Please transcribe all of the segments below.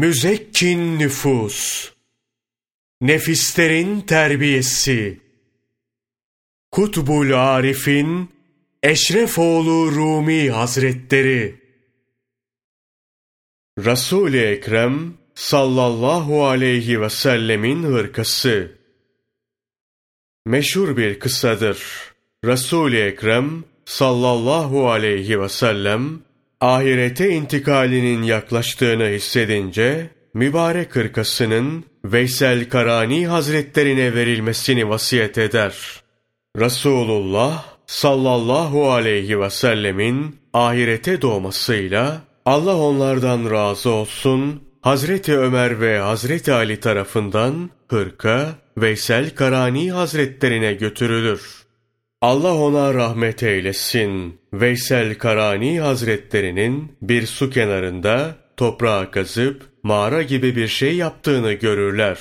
Müzekkin nüfus, nefislerin terbiyesi, Kutbul Arif'in Eşrefoğlu Rumi Hazretleri, Resul-i Ekrem sallallahu aleyhi ve sellemin hırkası, meşhur bir kıssadır. Resul-i Ekrem sallallahu aleyhi ve sellem ahirete intikalinin yaklaştığını hissedince mübarek hırkasının Veysel Karani Hazretlerine verilmesini vasiyet eder. Resulullah sallallahu aleyhi ve sellemin ahirete doğmasıyla Allah onlardan razı olsun Hazreti Ömer ve Hazreti Ali tarafından hırka Veysel Karani Hazretlerine götürülür. Allah ona rahmet eylesin. Veysel Karani Hazretlerinin bir su kenarında toprağa kazıp mağara gibi bir şey yaptığını görürler.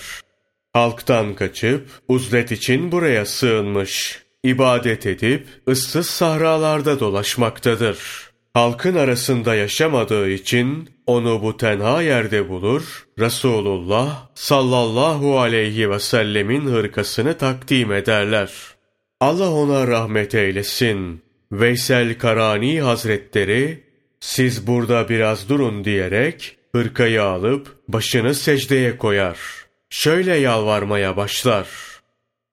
Halktan kaçıp uzlet için buraya sığınmış. İbadet edip ıssız sahralarda dolaşmaktadır. Halkın arasında yaşamadığı için onu bu tenha yerde bulur, Resulullah sallallahu aleyhi ve sellemin hırkasını takdim ederler. Allah ona rahmet eylesin. Veysel Karani Hazretleri, siz burada biraz durun diyerek, hırkayı alıp başını secdeye koyar. Şöyle yalvarmaya başlar.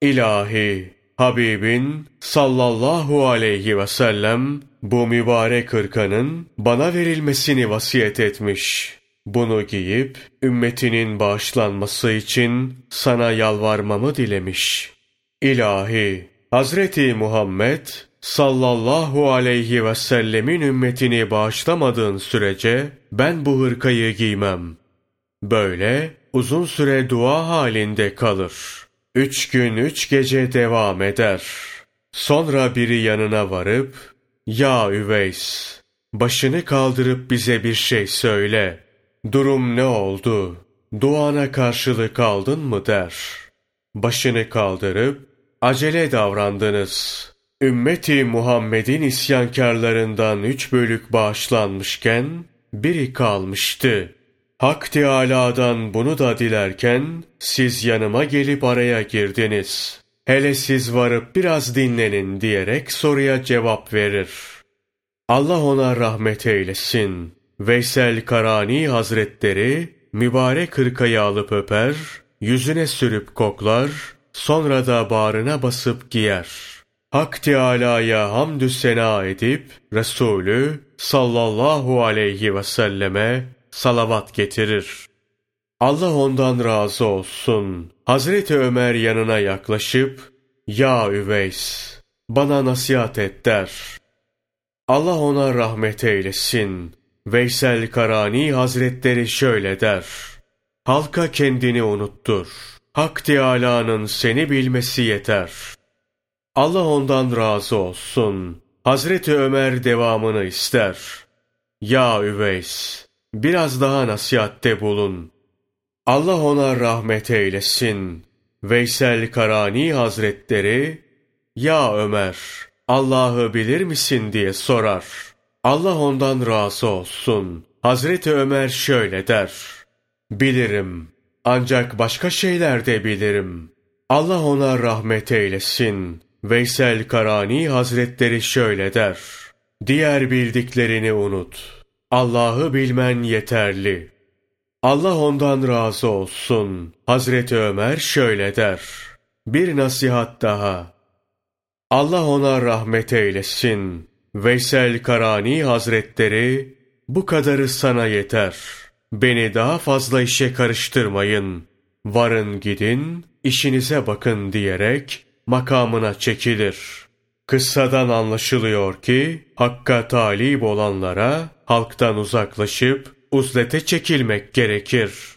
İlahi, Habibin sallallahu aleyhi ve sellem bu mübarek hırkanın bana verilmesini vasiyet etmiş. Bunu giyip ümmetinin bağışlanması için sana yalvarmamı dilemiş. İlahi, Hazreti Muhammed sallallahu aleyhi ve sellemin ümmetini bağışlamadığın sürece ben bu hırkayı giymem. Böyle uzun süre dua halinde kalır. Üç gün üç gece devam eder. Sonra biri yanına varıp, Ya Üveys, başını kaldırıp bize bir şey söyle. Durum ne oldu? Duana karşılık aldın mı der. Başını kaldırıp, acele davrandınız. Ümmeti Muhammed'in isyankarlarından üç bölük bağışlanmışken, biri kalmıştı. Hak Teâlâ'dan bunu da dilerken, siz yanıma gelip araya girdiniz. Hele siz varıp biraz dinlenin diyerek soruya cevap verir. Allah ona rahmet eylesin. Veysel Karani Hazretleri, mübarek hırkayı alıp öper, yüzüne sürüp koklar, Sonra da bağrına basıp giyer. Hak Teâlâ'ya hamdü sena edip Resulü sallallahu aleyhi ve selleme salavat getirir. Allah ondan razı olsun. Hazreti Ömer yanına yaklaşıp Ya Üveys bana nasihat et der. Allah ona rahmet eylesin. Veysel Karani Hazretleri şöyle der. Halka kendini unuttur. Hak Teâlâ'nın seni bilmesi yeter. Allah ondan razı olsun. Hazreti Ömer devamını ister. Ya Üveys, biraz daha nasihatte bulun. Allah ona rahmet eylesin. Veysel Karani Hazretleri, Ya Ömer, Allah'ı bilir misin diye sorar. Allah ondan razı olsun. Hazreti Ömer şöyle der. Bilirim. Ancak başka şeyler de bilirim. Allah ona rahmet eylesin. Veysel Karani Hazretleri şöyle der. Diğer bildiklerini unut. Allah'ı bilmen yeterli. Allah ondan razı olsun. Hazreti Ömer şöyle der. Bir nasihat daha. Allah ona rahmet eylesin. Veysel Karani Hazretleri bu kadarı sana yeter.'' Beni daha fazla işe karıştırmayın. Varın gidin, işinize bakın diyerek makamına çekilir. Kıssadan anlaşılıyor ki hakka talip olanlara halktan uzaklaşıp uzlete çekilmek gerekir.''